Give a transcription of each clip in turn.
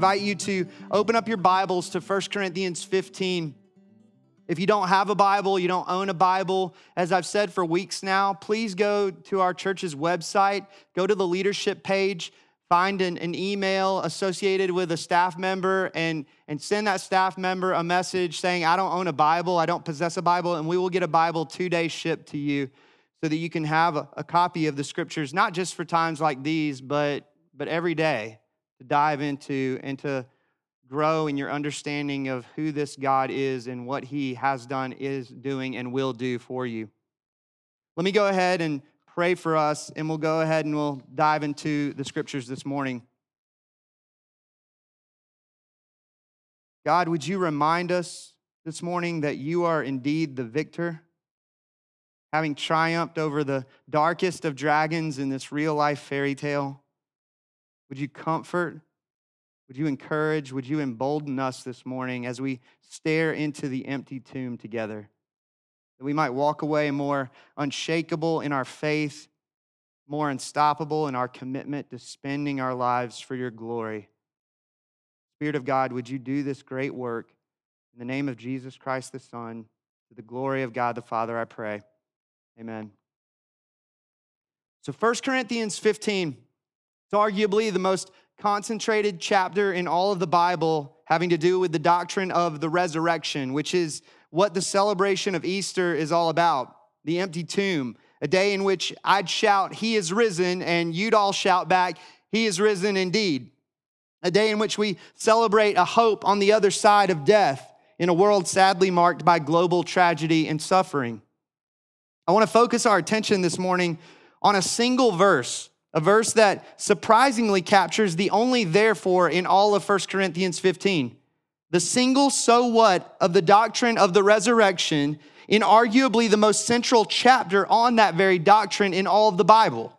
Invite you to open up your Bibles to 1 Corinthians 15. If you don't have a Bible, you don't own a Bible, as I've said for weeks now, please go to our church's website, go to the leadership page, find an, an, email associated with a staff member, and, and send that staff member a message saying, I don't own a Bible, I don't possess a Bible, and we will get a Bible two days shipped to you so that you can have a, a copy of the scriptures, not just for times like these, but, but every day to dive into and to grow in your understanding of who this God is and what he has done, is doing, and will do for you. Let me go ahead and pray for us, and we'll go ahead and we'll dive into the scriptures this morning. God, would you remind us this morning that you are indeed the victor? having triumphed over the darkest of dragons in this real life fairy tale? Would you comfort? Would you encourage? Would you embolden us this morning as we stare into the empty tomb together? That we might walk away more unshakable in our faith, more unstoppable in our commitment to spending our lives for your glory. Spirit of God, would you do this great work? In the name of Jesus Christ the Son, to the glory of God the Father, I pray. Amen. So 1 Corinthians 15, it's arguably the most concentrated chapter in all of the Bible having to do with the doctrine of the resurrection, which is what the celebration of Easter is all about the empty tomb, a day in which I'd shout, He is risen, and you'd all shout back, He is risen indeed. A day in which we celebrate a hope on the other side of death in a world sadly marked by global tragedy and suffering. I want to focus our attention this morning on a single verse, a verse that surprisingly captures the only therefore in all of 1 Corinthians 15. The single so what of the doctrine of the resurrection in arguably the most central chapter on that very doctrine in all of the Bible.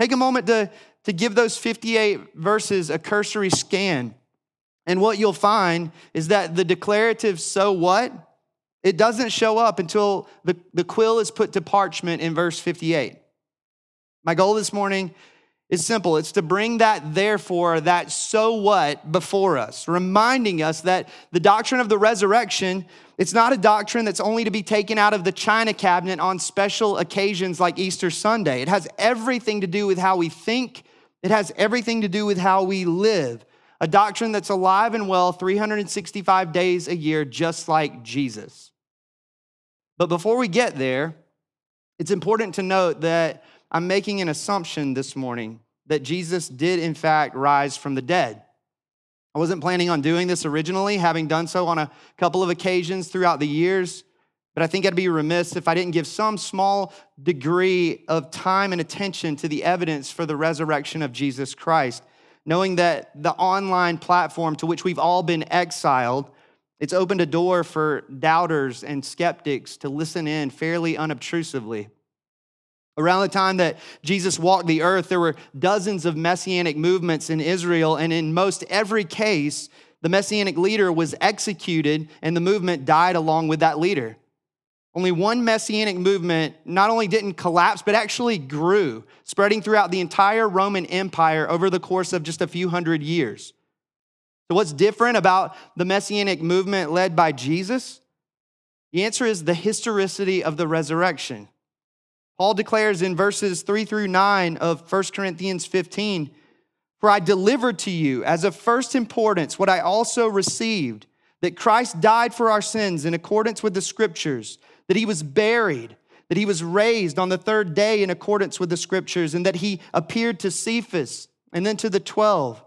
Take a moment to, to give those 58 verses a cursory scan. And what you'll find is that the declarative so what it doesn't show up until the, the quill is put to parchment in verse 58. My goal this morning is simple it's to bring that therefore, that so what before us, reminding us that the doctrine of the resurrection. It's not a doctrine that's only to be taken out of the china cabinet on special occasions like Easter Sunday. It has everything to do with how we think, it has everything to do with how we live. A doctrine that's alive and well 365 days a year, just like Jesus. But before we get there, it's important to note that I'm making an assumption this morning that Jesus did, in fact, rise from the dead. I wasn't planning on doing this originally, having done so on a couple of occasions throughout the years, but I think I'd be remiss if I didn't give some small degree of time and attention to the evidence for the resurrection of Jesus Christ, knowing that the online platform to which we've all been exiled it's opened a door for doubters and skeptics to listen in fairly unobtrusively. Around the time that Jesus walked the earth, there were dozens of messianic movements in Israel, and in most every case, the messianic leader was executed and the movement died along with that leader. Only one messianic movement not only didn't collapse, but actually grew, spreading throughout the entire Roman Empire over the course of just a few hundred years. So, what's different about the messianic movement led by Jesus? The answer is the historicity of the resurrection. Paul declares in verses 3 through 9 of 1 Corinthians 15 For I delivered to you as of first importance what I also received that Christ died for our sins in accordance with the scriptures, that he was buried, that he was raised on the third day in accordance with the scriptures, and that he appeared to Cephas and then to the 12.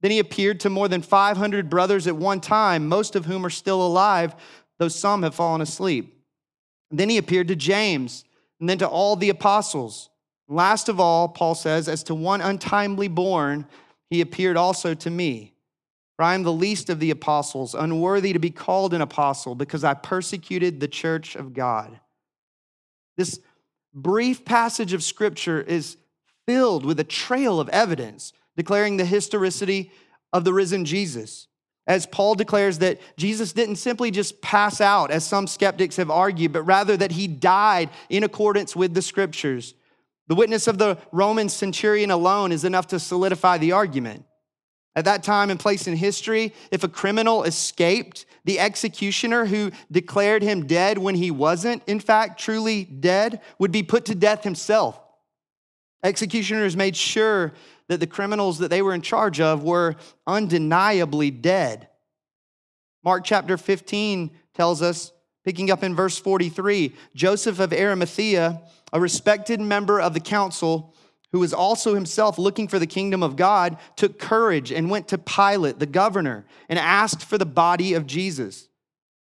Then he appeared to more than 500 brothers at one time, most of whom are still alive, though some have fallen asleep. Then he appeared to James, and then to all the apostles. Last of all, Paul says, as to one untimely born, he appeared also to me. For I am the least of the apostles, unworthy to be called an apostle, because I persecuted the church of God. This brief passage of scripture is filled with a trail of evidence declaring the historicity of the risen Jesus. As Paul declares that Jesus didn't simply just pass out, as some skeptics have argued, but rather that he died in accordance with the scriptures. The witness of the Roman centurion alone is enough to solidify the argument. At that time and place in history, if a criminal escaped, the executioner who declared him dead when he wasn't, in fact, truly dead, would be put to death himself. Executioners made sure that the criminals that they were in charge of were undeniably dead. Mark chapter 15 tells us, picking up in verse 43, Joseph of Arimathea, a respected member of the council, who was also himself looking for the kingdom of God, took courage and went to Pilate, the governor, and asked for the body of Jesus.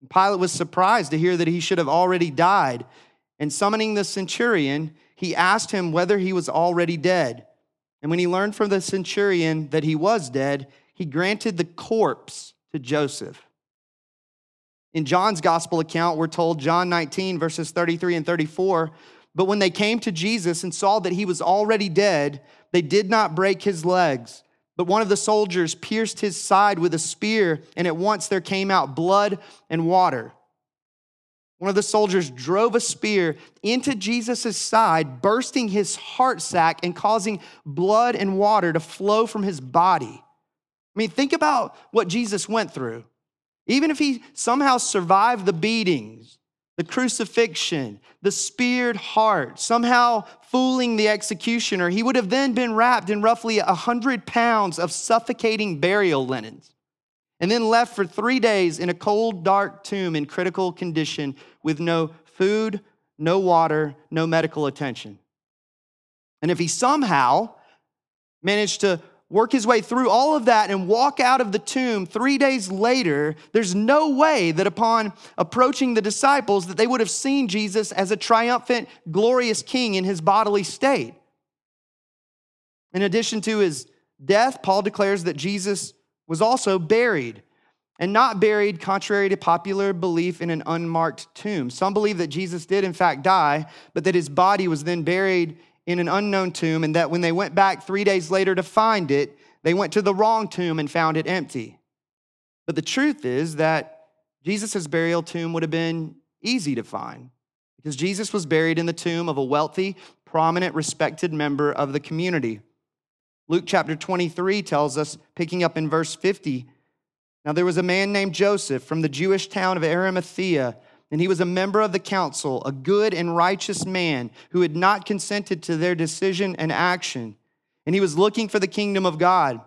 Pilate was surprised to hear that he should have already died. And summoning the centurion, he asked him whether he was already dead. And when he learned from the centurion that he was dead, he granted the corpse to Joseph. In John's gospel account, we're told, John 19, verses 33 and 34, but when they came to Jesus and saw that he was already dead, they did not break his legs. But one of the soldiers pierced his side with a spear, and at once there came out blood and water. One of the soldiers drove a spear into Jesus' side, bursting his heart sac and causing blood and water to flow from his body. I mean, think about what Jesus went through. Even if he somehow survived the beatings, the crucifixion, the speared heart, somehow fooling the executioner, he would have then been wrapped in roughly 100 pounds of suffocating burial linens and then left for three days in a cold, dark tomb in critical condition with no food, no water, no medical attention. And if he somehow managed to work his way through all of that and walk out of the tomb 3 days later there's no way that upon approaching the disciples that they would have seen Jesus as a triumphant glorious king in his bodily state in addition to his death Paul declares that Jesus was also buried and not buried contrary to popular belief in an unmarked tomb some believe that Jesus did in fact die but that his body was then buried in an unknown tomb, and that when they went back three days later to find it, they went to the wrong tomb and found it empty. But the truth is that Jesus' burial tomb would have been easy to find because Jesus was buried in the tomb of a wealthy, prominent, respected member of the community. Luke chapter 23 tells us, picking up in verse 50, now there was a man named Joseph from the Jewish town of Arimathea and he was a member of the council, a good and righteous man who had not consented to their decision and action. And he was looking for the kingdom of God.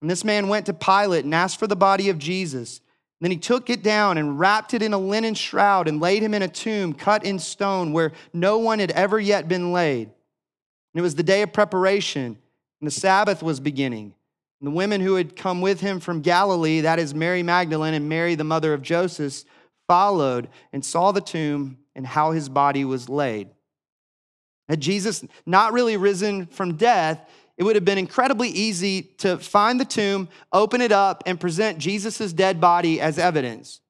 And this man went to Pilate and asked for the body of Jesus. Then he took it down and wrapped it in a linen shroud and laid him in a tomb cut in stone where no one had ever yet been laid. And it was the day of preparation, and the Sabbath was beginning. And the women who had come with him from Galilee, that is Mary Magdalene and Mary, the mother of Joseph, followed and saw the tomb and how his body was laid. Had Jesus not really risen from death, it would have been incredibly easy to find the tomb, open it up, and present Jesus' dead body as evidence.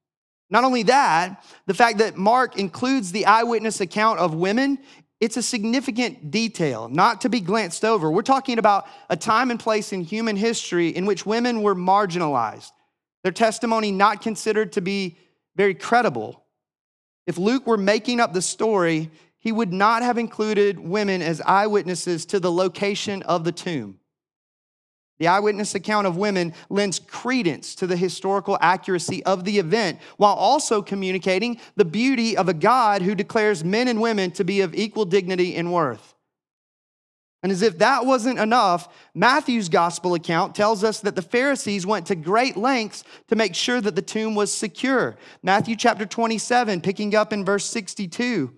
Not only that, the fact that Mark includes the eyewitness account of women, it's a significant detail, not to be glanced over. We're talking about a time and place in human history in which women were marginalized, their testimony not considered to be very credible. If Luke were making up the story, he would not have included women as eyewitnesses to the location of the tomb. The eyewitness account of women lends credence to the historical accuracy of the event while also communicating the beauty of a God who declares men and women to be of equal dignity and worth. And as if that wasn't enough, Matthew's gospel account tells us that the Pharisees went to great lengths to make sure that the tomb was secure. Matthew chapter 27, picking up in verse 62,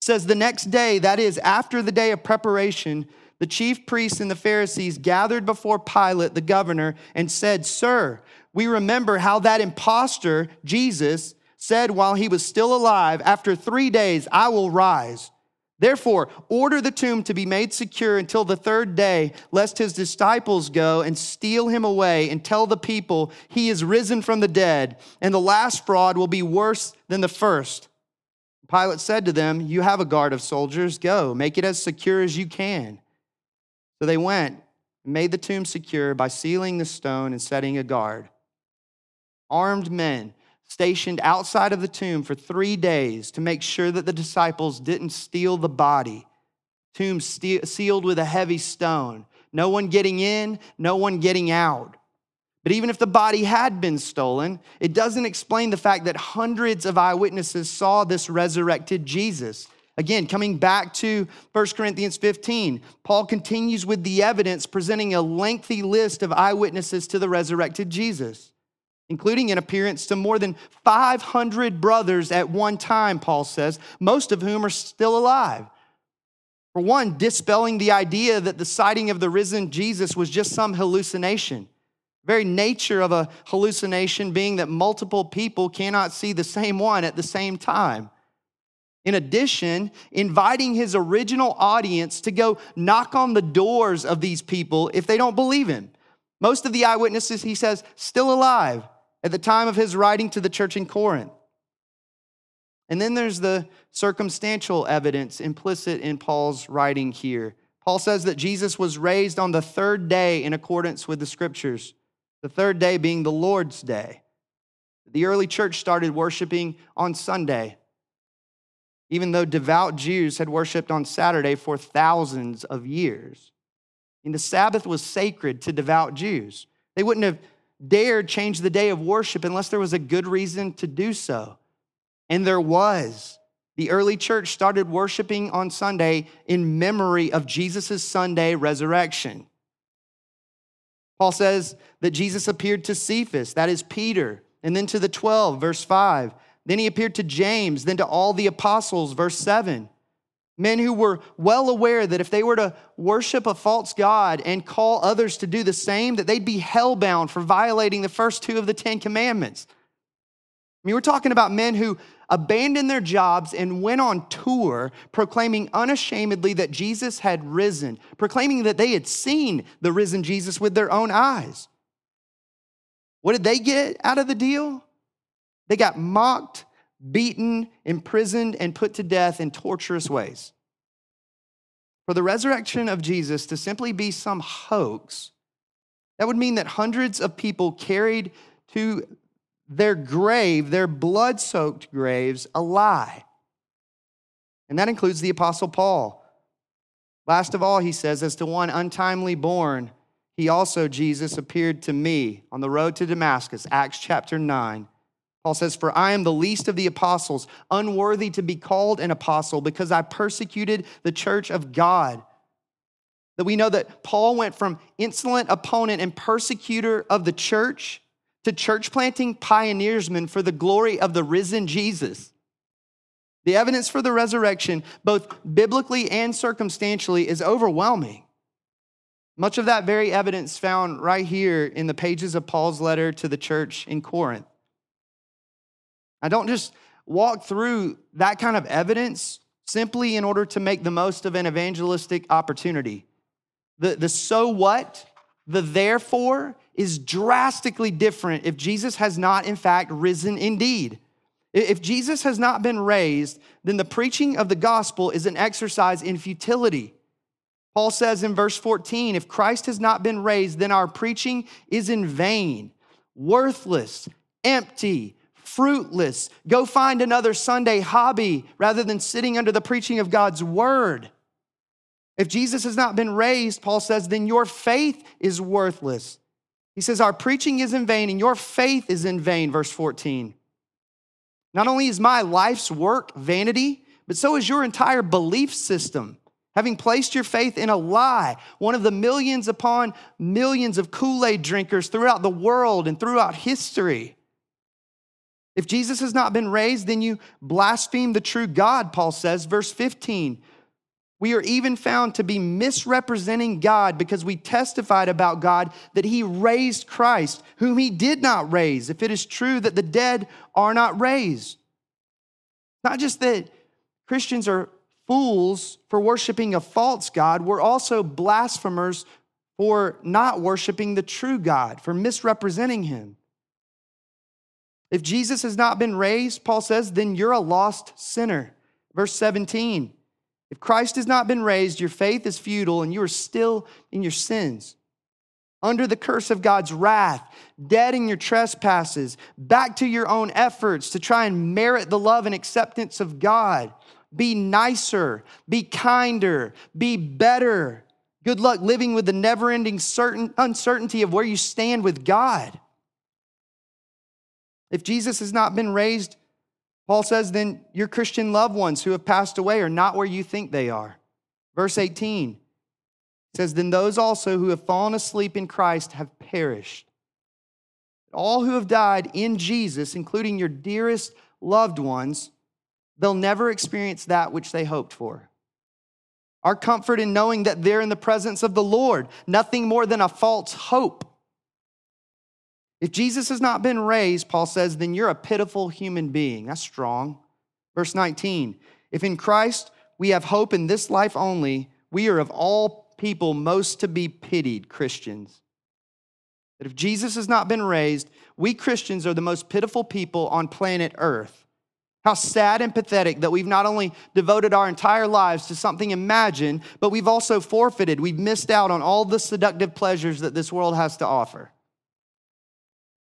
says, The next day, that is, after the day of preparation, the chief priests and the Pharisees gathered before Pilate, the governor, and said, Sir, we remember how that impostor, Jesus, said while he was still alive, After three days, I will rise. Therefore, order the tomb to be made secure until the third day, lest his disciples go and steal him away and tell the people he is risen from the dead, and the last fraud will be worse than the first. Pilate said to them, You have a guard of soldiers. Go, make it as secure as you can. So they went and made the tomb secure by sealing the stone and setting a guard. Armed men stationed outside of the tomb for three days to make sure that the disciples didn't steal the body. Tomb sealed with a heavy stone, no one getting in, no one getting out. But even if the body had been stolen, it doesn't explain the fact that hundreds of eyewitnesses saw this resurrected Jesus. Again, coming back to 1 Corinthians 15, Paul continues with the evidence, presenting a lengthy list of eyewitnesses to the resurrected Jesus, including an appearance to more than 500 brothers at one time, Paul says, most of whom are still alive. For one, dispelling the idea that the sighting of the risen Jesus was just some hallucination very nature of a hallucination being that multiple people cannot see the same one at the same time. In addition, inviting his original audience to go knock on the doors of these people if they don't believe him. Most of the eyewitnesses, he says, still alive at the time of his writing to the church in Corinth. And then there's the circumstantial evidence implicit in Paul's writing here. Paul says that Jesus was raised on the third day in accordance with the scriptures the third day being the Lord's Day. The early church started worshiping on Sunday, even though devout Jews had worshiped on Saturday for thousands of years. And the Sabbath was sacred to devout Jews. They wouldn't have dared change the day of worship unless there was a good reason to do so. And there was. The early church started worshiping on Sunday in memory of Jesus' Sunday resurrection. Paul says that Jesus appeared to Cephas, that is Peter, and then to the 12, verse 5. Then he appeared to James, then to all the apostles, verse 7. Men who were well aware that if they were to worship a false God and call others to do the same, that they'd be hellbound for violating the first two of the Ten Commandments. I mean, we're talking about men who abandoned their jobs and went on tour proclaiming unashamedly that Jesus had risen, proclaiming that they had seen the risen Jesus with their own eyes. What did they get out of the deal? They got mocked, beaten, imprisoned, and put to death in torturous ways. For the resurrection of Jesus to simply be some hoax, that would mean that hundreds of people carried to their grave, their blood soaked graves, a lie. And that includes the Apostle Paul. Last of all, he says, as to one untimely born, he also, Jesus, appeared to me on the road to Damascus, Acts chapter 9. Paul says, For I am the least of the apostles, unworthy to be called an apostle, because I persecuted the church of God. That we know that Paul went from insolent opponent and persecutor of the church to church planting pioneersman for the glory of the risen Jesus. The evidence for the resurrection, both biblically and circumstantially, is overwhelming. Much of that very evidence found right here in the pages of Paul's letter to the church in Corinth. I don't just walk through that kind of evidence simply in order to make the most of an evangelistic opportunity. The, the so what, the therefore, is drastically different if Jesus has not, in fact, risen indeed. If Jesus has not been raised, then the preaching of the gospel is an exercise in futility. Paul says in verse 14, if Christ has not been raised, then our preaching is in vain, worthless, empty, fruitless. Go find another Sunday hobby rather than sitting under the preaching of God's word. If Jesus has not been raised, Paul says, then your faith is worthless. He says, Our preaching is in vain and your faith is in vain, verse 14. Not only is my life's work vanity, but so is your entire belief system. Having placed your faith in a lie, one of the millions upon millions of Kool Aid drinkers throughout the world and throughout history. If Jesus has not been raised, then you blaspheme the true God, Paul says, verse 15. We are even found to be misrepresenting God because we testified about God that He raised Christ, whom He did not raise, if it is true that the dead are not raised. Not just that Christians are fools for worshiping a false God, we're also blasphemers for not worshiping the true God, for misrepresenting Him. If Jesus has not been raised, Paul says, then you're a lost sinner. Verse 17. If Christ has not been raised, your faith is futile and you are still in your sins. Under the curse of God's wrath, dead in your trespasses, back to your own efforts to try and merit the love and acceptance of God. Be nicer, be kinder, be better. Good luck living with the never ending certain uncertainty of where you stand with God. If Jesus has not been raised, Paul says, then your Christian loved ones who have passed away are not where you think they are. Verse 18 says, Then those also who have fallen asleep in Christ have perished. All who have died in Jesus, including your dearest loved ones, they'll never experience that which they hoped for. Our comfort in knowing that they're in the presence of the Lord, nothing more than a false hope. If Jesus has not been raised, Paul says, then you're a pitiful human being. That's strong. Verse 19 If in Christ we have hope in this life only, we are of all people most to be pitied Christians. That if Jesus has not been raised, we Christians are the most pitiful people on planet Earth. How sad and pathetic that we've not only devoted our entire lives to something imagined, but we've also forfeited. We've missed out on all the seductive pleasures that this world has to offer.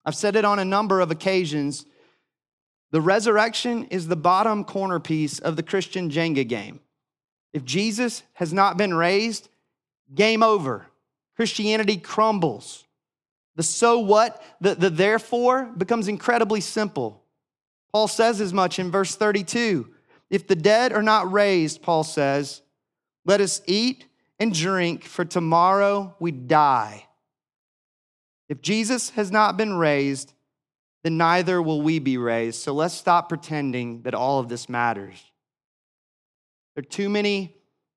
I've said it on a number of occasions. The resurrection is the bottom corner piece of the Christian Jenga game. If Jesus has not been raised, game over. Christianity crumbles. The so what, the, the therefore becomes incredibly simple. Paul says as much in verse 32. If the dead are not raised, Paul says, let us eat and drink, for tomorrow we die. If Jesus has not been raised, then neither will we be raised. So let's stop pretending that all of this matters. There are too many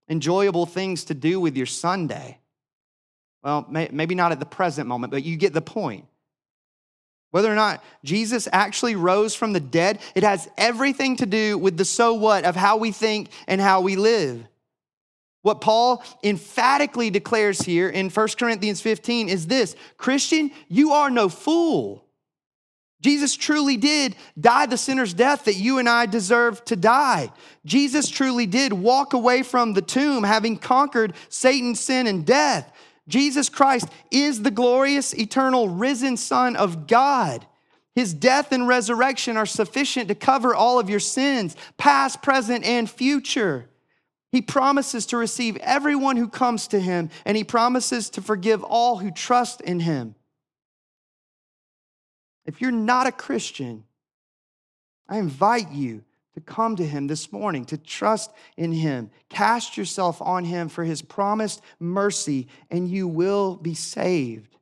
enjoyable things to do with your Sunday. Well, maybe not at the present moment, but you get the point. Whether or not Jesus actually rose from the dead, it has everything to do with the so what of how we think and how we live. What Paul emphatically declares here in 1 Corinthians 15 is this Christian, you are no fool. Jesus truly did die the sinner's death that you and I deserve to die. Jesus truly did walk away from the tomb having conquered Satan, sin, and death. Jesus Christ is the glorious, eternal, risen Son of God. His death and resurrection are sufficient to cover all of your sins, past, present, and future. He promises to receive everyone who comes to him, and he promises to forgive all who trust in him. If you're not a Christian, I invite you to come to Him this morning, to trust in Him. Cast yourself on Him for His promised mercy, and you will be saved.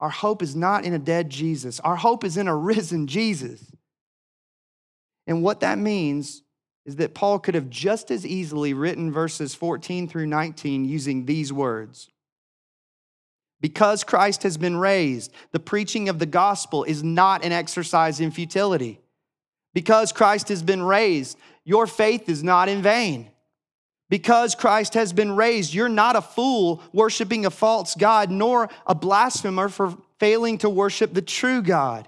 Our hope is not in a dead Jesus, our hope is in a risen Jesus. And what that means is that Paul could have just as easily written verses 14 through 19 using these words. Because Christ has been raised, the preaching of the gospel is not an exercise in futility. Because Christ has been raised, your faith is not in vain. Because Christ has been raised, you're not a fool worshiping a false God, nor a blasphemer for failing to worship the true God.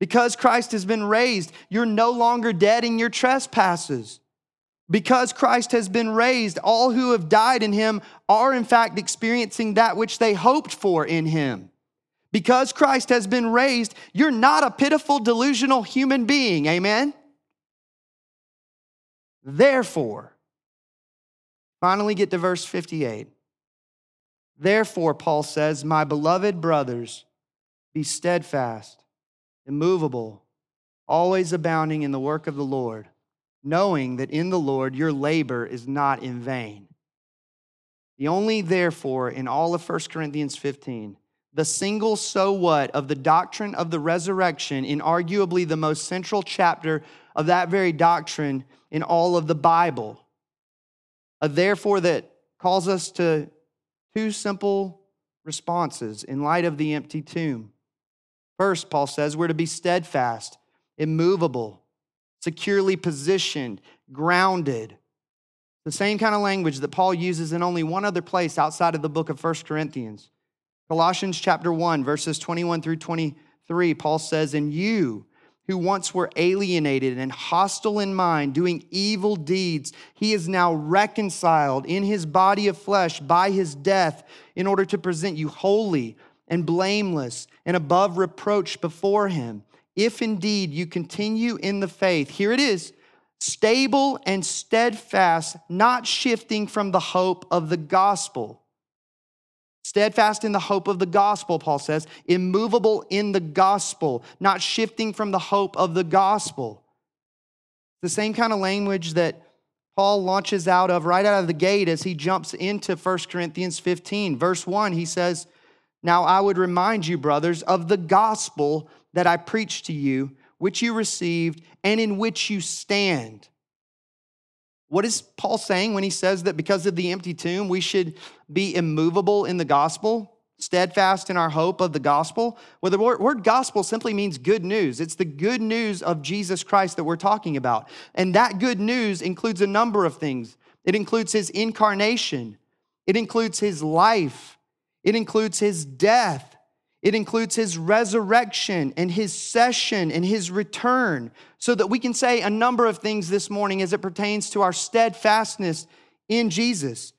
Because Christ has been raised, you're no longer dead in your trespasses. Because Christ has been raised, all who have died in him are in fact experiencing that which they hoped for in him. Because Christ has been raised, you're not a pitiful, delusional human being. Amen? Therefore, finally get to verse 58. Therefore, Paul says, My beloved brothers, be steadfast, immovable, always abounding in the work of the Lord, knowing that in the Lord your labor is not in vain. The only therefore in all of 1 Corinthians 15 the single so what of the doctrine of the resurrection in arguably the most central chapter of that very doctrine in all of the Bible. A therefore that calls us to two simple responses in light of the empty tomb. First, Paul says we're to be steadfast, immovable, securely positioned, grounded. The same kind of language that Paul uses in only one other place outside of the book of First Corinthians. Colossians chapter 1, verses 21 through 23, Paul says, And you who once were alienated and hostile in mind, doing evil deeds, he is now reconciled in his body of flesh by his death in order to present you holy and blameless and above reproach before him. If indeed you continue in the faith, here it is, stable and steadfast, not shifting from the hope of the gospel. Steadfast in the hope of the gospel, Paul says, immovable in the gospel, not shifting from the hope of the gospel. The same kind of language that Paul launches out of right out of the gate as he jumps into 1 Corinthians 15. Verse 1, he says, Now I would remind you, brothers, of the gospel that I preached to you which you received and in which you stand. What is Paul saying when he says that because of the empty tomb, we should be immovable in the gospel, steadfast in our hope of the gospel? Well, the word gospel simply means good news. It's the good news of Jesus Christ that we're talking about. And that good news includes a number of things it includes his incarnation, it includes his life, it includes his death, it includes his resurrection and his session and his return, so that we can say a number of things this morning as it pertains to our steadfastness in Jesus.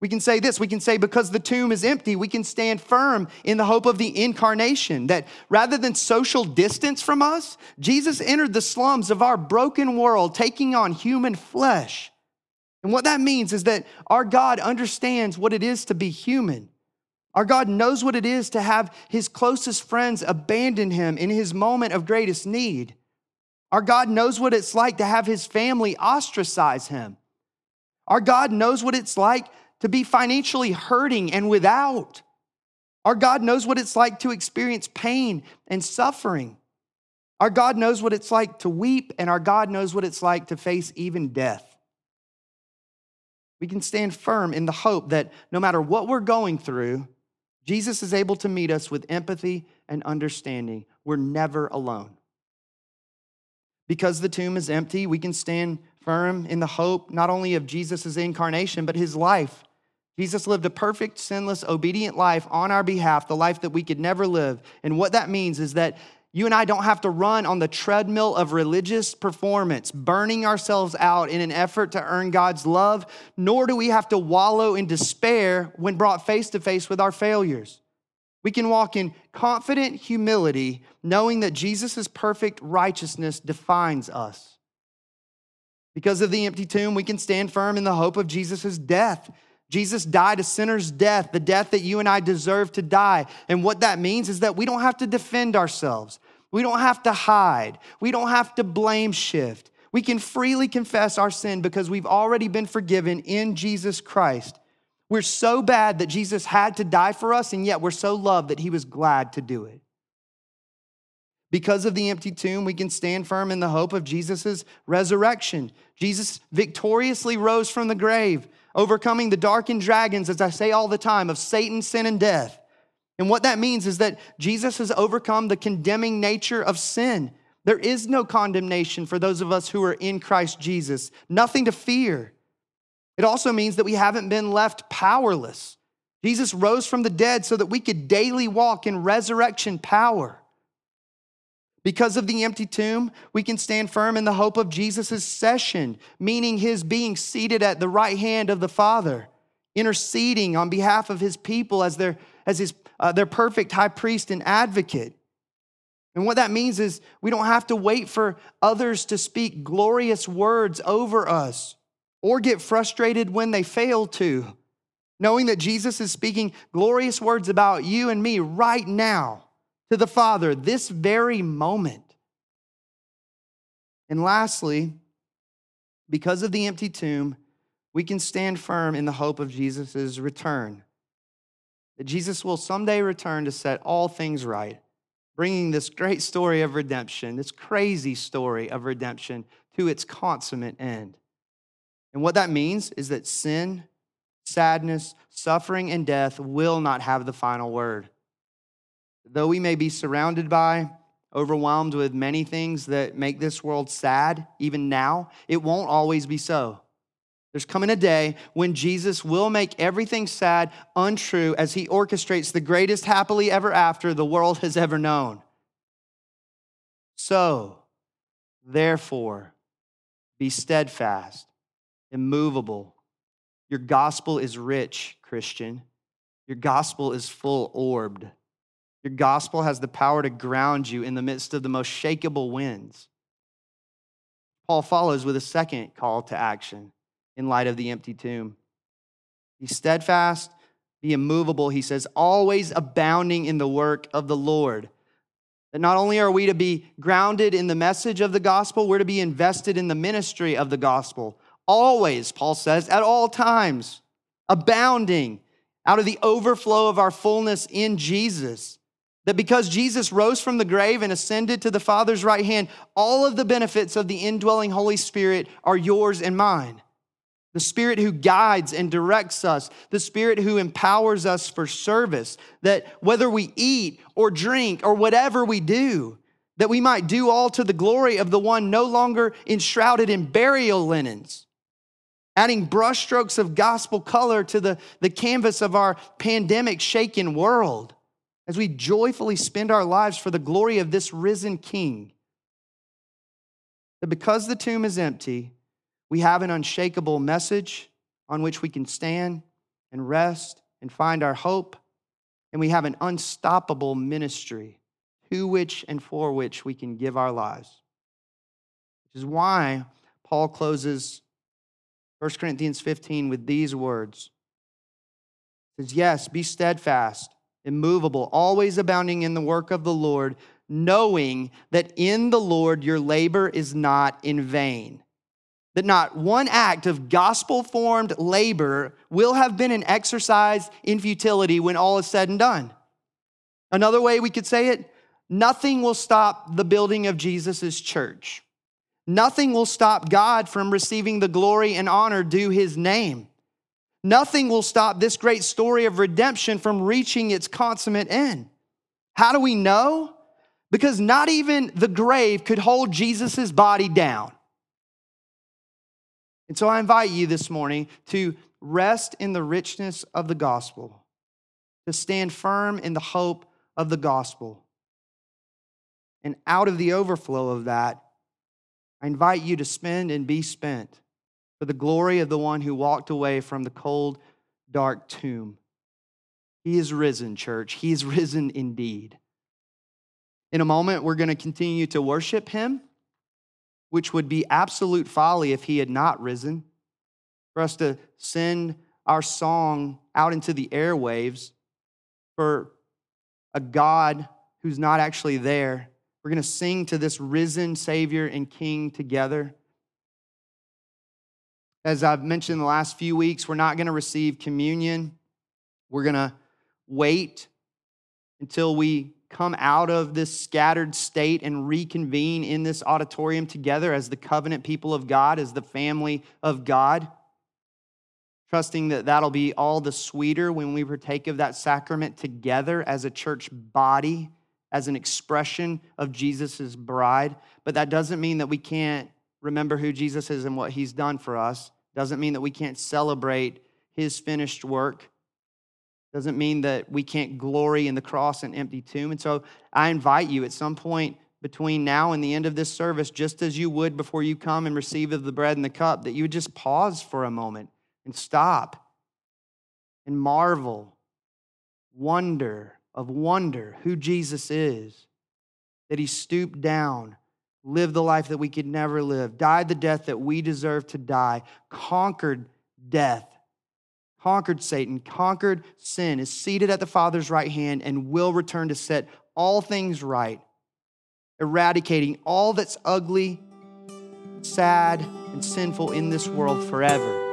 We can say this we can say, because the tomb is empty, we can stand firm in the hope of the incarnation. That rather than social distance from us, Jesus entered the slums of our broken world, taking on human flesh. And what that means is that our God understands what it is to be human. Our God knows what it is to have his closest friends abandon him in his moment of greatest need. Our God knows what it's like to have his family ostracize him. Our God knows what it's like to be financially hurting and without. Our God knows what it's like to experience pain and suffering. Our God knows what it's like to weep, and our God knows what it's like to face even death. We can stand firm in the hope that no matter what we're going through, Jesus is able to meet us with empathy and understanding. We're never alone. Because the tomb is empty, we can stand firm in the hope not only of Jesus' incarnation, but his life. Jesus lived a perfect, sinless, obedient life on our behalf, the life that we could never live. And what that means is that you and I don't have to run on the treadmill of religious performance, burning ourselves out in an effort to earn God's love, nor do we have to wallow in despair when brought face to face with our failures. We can walk in confident humility, knowing that Jesus' perfect righteousness defines us. Because of the empty tomb, we can stand firm in the hope of Jesus' death Jesus died a sinner's death, the death that you and I deserve to die. And what that means is that we don't have to defend ourselves. We don't have to hide. We don't have to blame shift. We can freely confess our sin because we've already been forgiven in Jesus Christ. We're so bad that Jesus had to die for us, and yet we're so loved that he was glad to do it. Because of the empty tomb, we can stand firm in the hope of Jesus' resurrection. Jesus victoriously rose from the grave overcoming the darkened dragons, as I say all the time, of Satan, sin, and death. And what that means is that Jesus has overcome the condemning nature of sin. There is no condemnation for those of us who are in Christ Jesus, nothing to fear. It also means that we haven't been left powerless. Jesus rose from the dead so that we could daily walk in resurrection power. Because of the empty tomb, we can stand firm in the hope of Jesus' session, meaning his being seated at the right hand of the Father, interceding on behalf of his people as their, as his, uh, their perfect high priest and advocate. And what that means is we don't have to wait for others to speak glorious words over us or get frustrated when they fail to, knowing that Jesus is speaking glorious words about you and me right now to the Father this very moment. And lastly, because of the empty tomb, we can stand firm in the hope of Jesus' return. That Jesus will someday return to set all things right, bringing this great story of redemption, this crazy story of redemption, to its consummate end. And what that means is that sin, sadness, suffering, and death will not have the final word. Though we may be surrounded by, overwhelmed with many things that make this world sad, even now, it won't always be so. There's coming a day when Jesus will make everything sad untrue as he orchestrates the greatest happily ever after the world has ever known. So, therefore, be steadfast, immovable. Your gospel is rich, Christian. Your gospel is full orbed. Your gospel has the power to ground you in the midst of the most shakable winds. Paul follows with a second call to action in light of the empty tomb. Be steadfast, be immovable, he says, always abounding in the work of the Lord. That not only are we to be grounded in the message of the gospel, we're to be invested in the ministry of the gospel. Always, Paul says, at all times, abounding out of the overflow of our fullness in Jesus. That because Jesus rose from the grave and ascended to the Father's right hand, all of the benefits of the indwelling Holy Spirit are yours and mine. The Spirit who guides and directs us, the Spirit who empowers us for service, that whether we eat or drink or whatever we do, that we might do all to the glory of the one no longer enshrouded in burial linens, adding brushstrokes of gospel color to the, the canvas of our pandemic shaken world as we joyfully spend our lives for the glory of this risen King. That because the tomb is empty, we have an unshakable message on which we can stand and rest and find our hope, and we have an unstoppable ministry to which and for which we can give our lives. Which is why Paul closes 1 Corinthians 15 with these words. He says, Yes, be steadfast immovable, always abounding in the work of the Lord, knowing that in the Lord your labor is not in vain. That not one act of gospel formed labor will have been an exercise in futility when all is said and done. Another way we could say it nothing will stop the building of Jesus' church. Nothing will stop God from receiving the glory and honor due his name. Nothing will stop this great story of redemption from reaching its consummate end. How do we know? Because not even the grave could hold Jesus' body down. And so I invite you this morning to rest in the richness of the gospel, to stand firm in the hope of the gospel. And out of the overflow of that, I invite you to spend and be spent for the glory of the one who walked away from the cold, dark tomb. He is risen, church. He is risen indeed. In a moment, we're going to continue to worship him, which would be absolute folly if he had not risen. For us to send our song out into the airwaves for a God who's not actually there. We're going to sing to this risen Savior and King together. As I've mentioned in the last few weeks, we're not going to receive communion. We're going to wait until we come out of this scattered state and reconvene in this auditorium together as the covenant people of God, as the family of God. Trusting that that'll be all the sweeter when we partake of that sacrament together as a church body, as an expression of Jesus' bride. But that doesn't mean that we can't remember who Jesus is and what he's done for us. Doesn't mean that we can't celebrate his finished work. Doesn't mean that we can't glory in the cross and empty tomb. And so I invite you at some point between now and the end of this service, just as you would before you come and receive of the bread and the cup, that you would just pause for a moment and stop and marvel, wonder of wonder who Jesus is, that he stooped down lived the life that we could never live, died the death that we deserve to die, conquered death, conquered Satan, conquered sin, is seated at the Father's right hand, and will return to set all things right, eradicating all that's ugly, sad, and sinful in this world forever.